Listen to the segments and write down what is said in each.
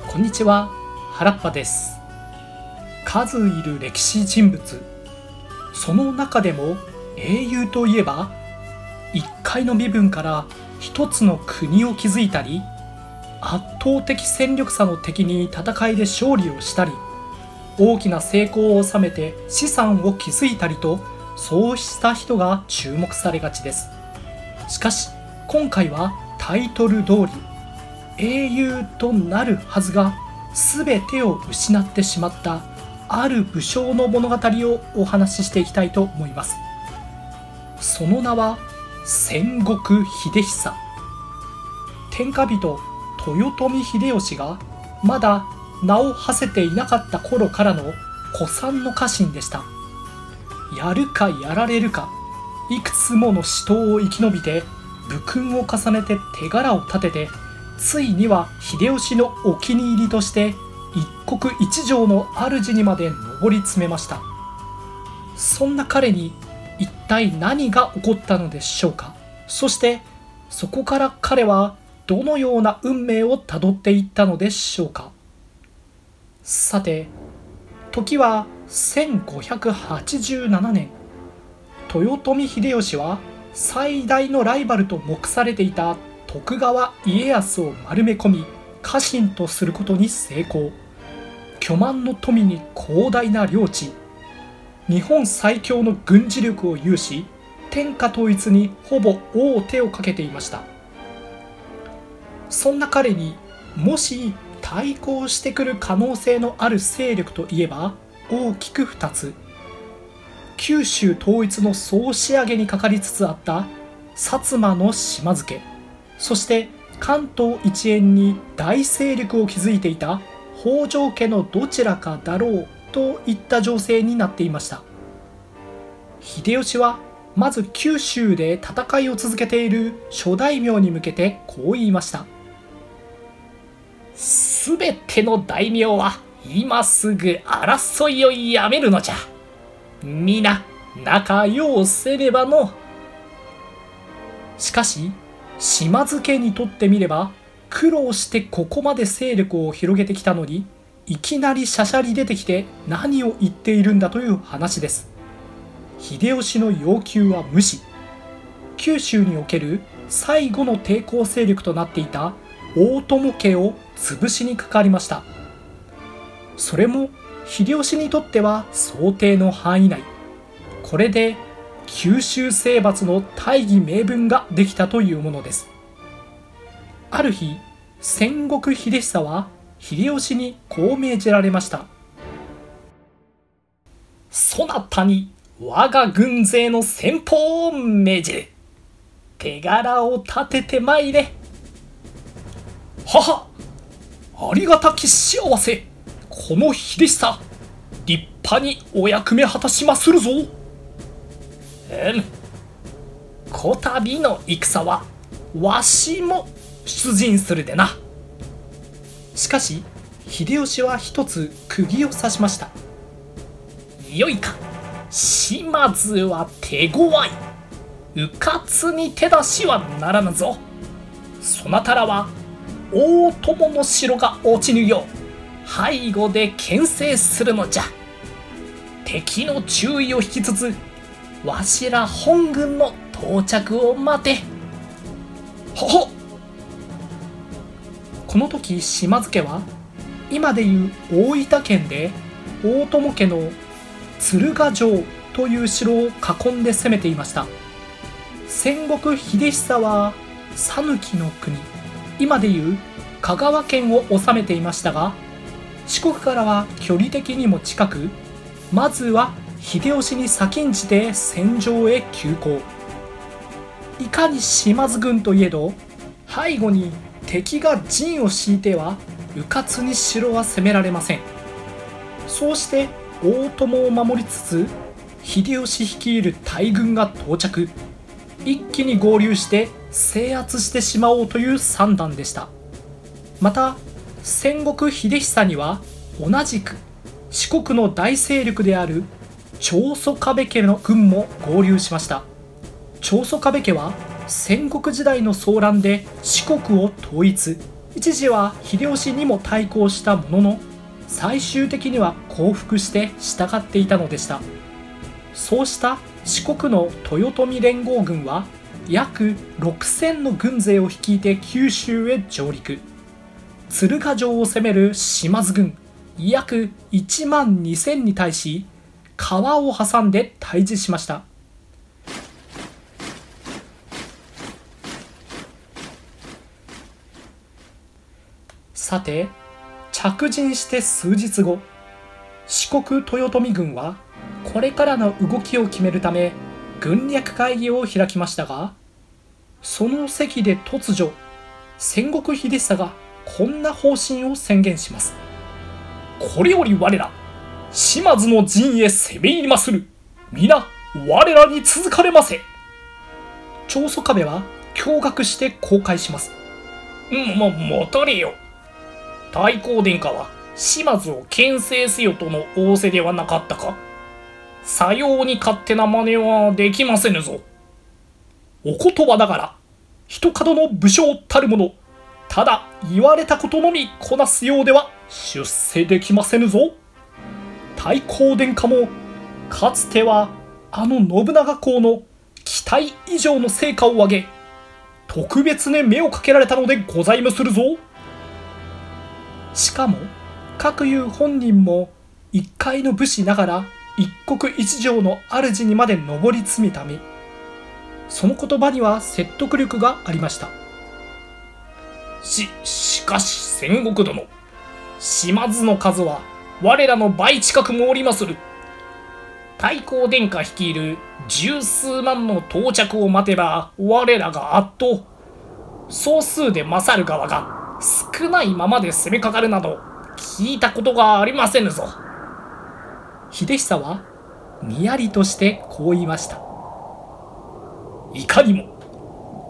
こんにちは。原っぱです。数いる歴史人物。その中でも英雄といえば一階の身分から一つの国を築いたり圧倒的戦力差の敵に戦いで勝利をしたり大きな成功を収めて資産を築いたりとそうした人が注目されがちです。しかし今回はタイトル通り英雄となるはずが全てを失ってしまったある武将の物語をお話ししていきたいと思います。その名は戦国秀久。天下人豊臣秀吉がまだ名を馳せていなかった頃からの古参の家臣でした。やるかやられるかいくつもの死闘を生き延びて武勲を重ねて手柄を立ててついには秀吉のお気に入りとして一国一城の主にまで上り詰めました。そんな彼に一体何が起こったのでしょうか？そしてそこから彼はどのような運命をたどっていったのでしょうか？さて時は1587年。豊臣秀吉は最大のライバルと目されていた徳川家康を丸め込み家臣とすることに成功。巨万の富に広大な領地。日本最強の軍事力を有し天下統一にほぼ王手をかけていました。そんな彼にもし対抗してくる可能性のある勢力といえば大きく2つ。九州統一の総仕上げにかかりつつあった薩摩の島津家。そして関東一円に大勢力を築いていた北条家のどちらかだろうといった情勢になっていました。秀吉はまず九州で戦いを続けている諸大名に向けてこう言いました。すべての大名は今すぐ争いをやめるのじゃ。皆仲良うせればの。しかし島津家にとってみれば苦労してここまで勢力を広げてきたのにいきなりしゃしゃり出てきて何を言っているんだという話です。秀吉の要求は無視。九州における最後の抵抗勢力となっていた大友家を潰しにかかりました。それも秀吉にとっては想定の範囲内。これで九州征伐の大義名分ができたというものです。ある日戦国秀久は秀吉にこう命じられました。そなたに我が軍勢の先方を命じる。手柄を立ててまいれ。ははありがたき幸せ。この秀久立派にお役目果たしまするぞ。こたびの戦はわしも出陣するでな。しかし秀吉は一つ釘を刺しました。よいか。島津は手強い。うかつに手出しはならぬぞ。そなたらは大友の城が落ちぬよう背後で牽制するのじゃ。敵の注意を引きつつわしら本軍の到着を待て。ははこの時島津家は今でいう大分県で大友家の鶴ヶ城という城を囲んで攻めていました。戦国秀久は讃岐の国。今でいう香川県を治めていましたが四国からは距離的にも近くまずは秀吉に先んじて戦場へ急行。いかに島津軍といえど背後に敵が陣を敷いては迂闊に城は攻められません。そうして大友を守りつつ秀吉率いる大軍が到着。一気に合流して制圧してしまおうという算段でした。また戦国秀久には同じく四国の大勢力である長宗我部家の軍も合流しました。長宗我部家は戦国時代の騒乱で四国を統一。一時は秀吉にも対抗したものの最終的には降伏して従っていたのでした。そうした四国の豊臣連合軍は約6000の軍勢を率いて九州へ上陸。鶴ヶ城を攻める島津軍約1万2000に対し川を挟んで対峙しました。さて着陣して数日後四国豊臣軍はこれからの動きを決めるため軍略会議を開きましたがその席で突如戦国秀久がこんな方針を宣言します。これより我ら島津の陣へ攻め入りまする。皆我らに続かれませ。長宗我部は驚愕して公開します。も、もたれよ。太閤殿下は島津を牽制せよとの仰せではなかったか。さように勝手な真似はできませぬぞ。お言葉ながら、一角の武将たる者、ただ言われたことのみこなすようでは出世できませぬぞ。太閤殿下も、かつてはあの信長公の期待以上の成果を上げ、特別ね目をかけられたのでございまするぞ。しかも、各有本人も一介の武士ながら一国一城の主にまで上り詰めためその言葉には説得力がありましたししかし戦国殿島津の数は我らの倍近くもおりまする。太閤殿下率いる十数万の到着を待てば我らが圧倒。総数で勝る側が少ないままで攻めかかるなど聞いたことがありませぬぞ。秀久はにやりとしてこう言いました。いかにも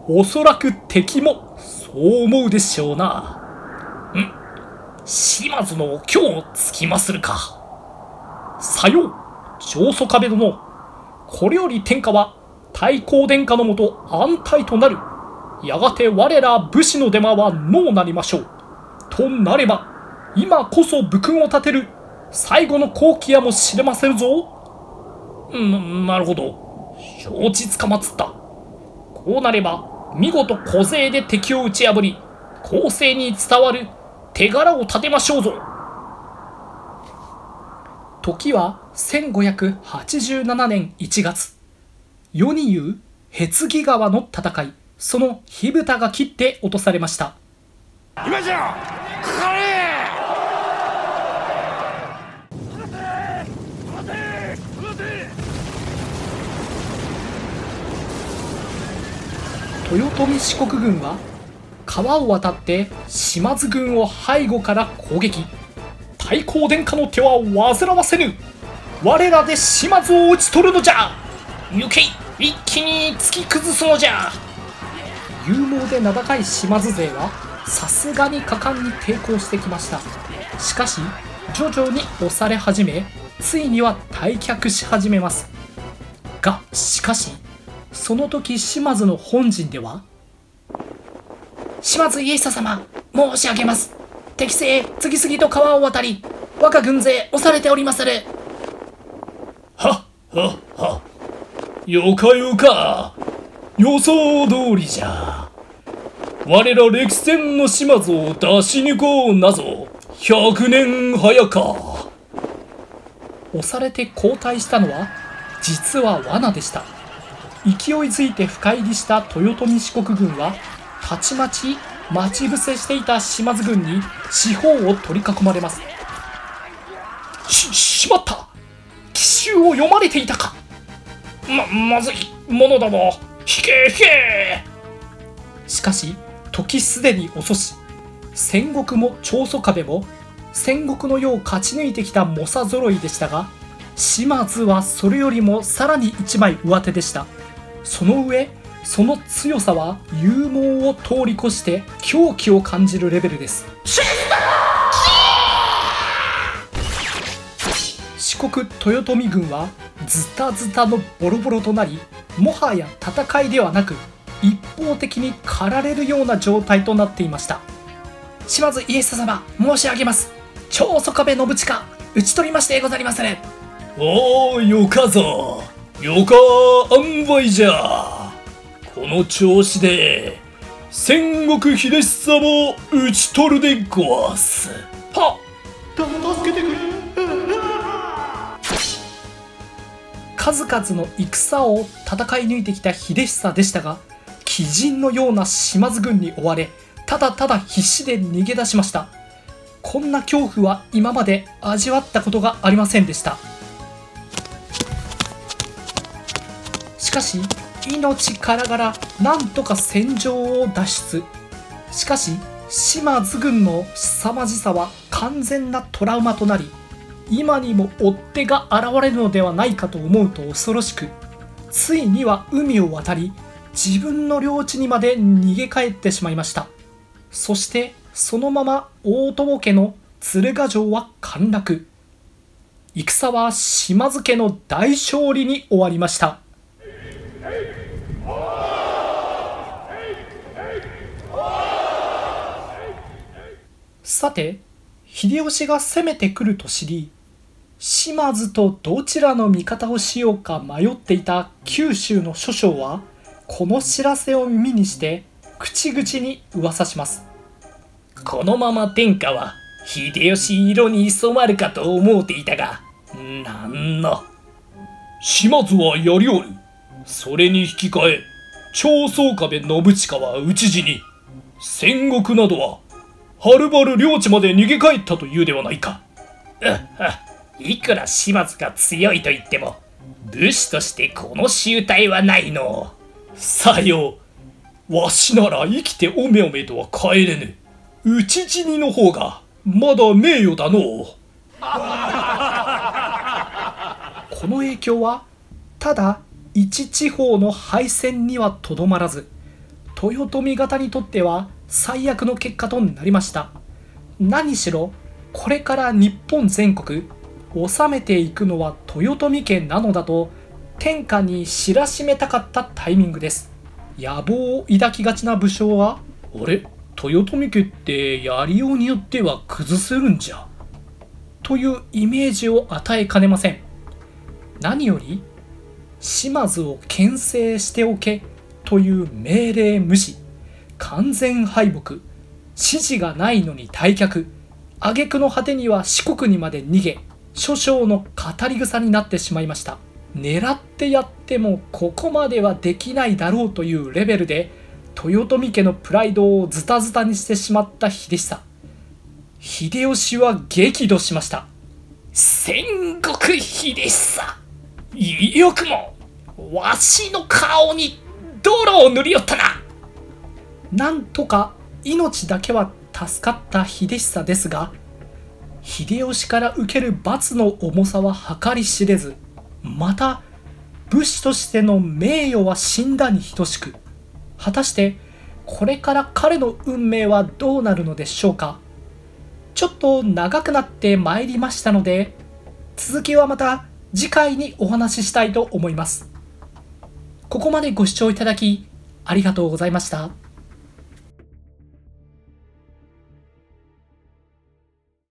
おそらく敵もそう思うでしょうな。島津の今日つきまするかさよう長宗我部殿これより天下は太閤殿下のもと安泰となるやがて我ら武士の出間はノーなりましょうとなれば今こそ武勲を立てる最後の好機やもしれませんぞ。ん、なるほど。承知つかまつった。こうなれば、見事小勢で敵を打ち破り、後世に伝わる手柄を立てましょうぞ。時は1587年1月。世に言う、へつぎ川の戦い、その火蓋が切って落とされました。今じゃかかれ豊臣四国軍は川を渡って島津軍を背後から攻撃。太閤殿下の手は煩わせぬ。我らで島津を討ち取るのじゃ。行け一気に突き崩すのじゃ。勇猛で名高い島津勢はさすがに果敢に抵抗してきました。しかし徐々に押され始めついには退却し始めます。がしかしその時島津の本陣では島津家久様申し上げます。敵勢次々と川を渡り我が軍勢押されておりまする。はっはっは。よかよか。予想通りじゃ。我ら歴戦の島津を出し抜こうなぞ。100年早か。押されて後退したのは実は罠でした。勢いづいて深入りした豊臣四国軍はたちまち待ち伏せしていた島津軍に四方を取り囲まれます。ししまった。奇襲を読まれていたか。ままずいものだも。引け引けしかし時すでに遅し戦国も長宗我部も戦国の世を勝ち抜いてきた猛者揃いでしたが島津はそれよりもさらに一枚上手でした。その上その強さは勇猛を通り越して狂気を感じるレベルです。四国豊臣軍はズタズタのボロボロとなりもはや戦いではなく一方的に駆られるような状態となっていました。島津家康様申し上げます。超曽我部信親討ち取りましてござりまする。おーよかぞ。よか塩梅じゃ。この調子で戦国秀久も討ち取るでごわす。は助けてくれ。数々の戦を戦い抜いてきた秀久でしたが鬼人のような島津軍に追われただただ必死で逃げ出しました。こんな恐怖は今まで味わったことがありませんでした。しかし命からがらなんとか戦場を脱出。しかし島津軍の凄まじさは完全なトラウマとなり今にも追っ手が現れるのではないかと思うと恐ろしくついには海を渡り自分の領地にまで逃げ帰ってしまいました。そしてそのまま大友家の鶴ヶ城は陥落。戦は島津家の大勝利に終わりました。さて秀吉が攻めてくると知り島津とどちらの味方をしようか迷っていた九州の諸将はこの知らせを耳にして口々に噂します。このまま天下は秀吉色に染まるかと思うていたがなんの。島津はやりおるそれに引き換え長宗我部信親は討ち死に戦国などははるばる領地まで逃げ帰ったというではないか。う っいくら島津が強いと言っても武士としてこの集体はないの。さよう。わしなら生きておめおめとは帰れぬ。討ち死にの方がまだ名誉だのう。この影響はただ一地方の敗戦にはとどまらず豊臣方にとっては最悪の結果となりました。何しろこれから日本全国治めていくのは豊臣家なのだと天下に知らしめたかったタイミングです。野望を抱きがちな武将はあれ豊臣家ってやりようによっては崩せるんじゃ。というイメージを与えかねません。何より島津を牽制しておけという命令無視。完全敗北。指示がないのに退却。挙句の果てには四国にまで逃げ諸将の語り草になってしまいました。狙ってやってもここまではできないだろうというレベルで豊臣家のプライドをズタズタにしてしまった秀久。秀吉は激怒しました。戦国秀久。よくもわしの顔に泥を塗りよったな。なんとか命だけは助かった秀久ですが秀吉から受ける罰の重さは計り知れずまた武士としての名誉は死んだに等しく果たしてこれから彼の運命はどうなるのでしょうかちょっと長くなってまいりましたので続きはまた次回にお話ししたいと思いますここまでご視聴いただきありがとうございました。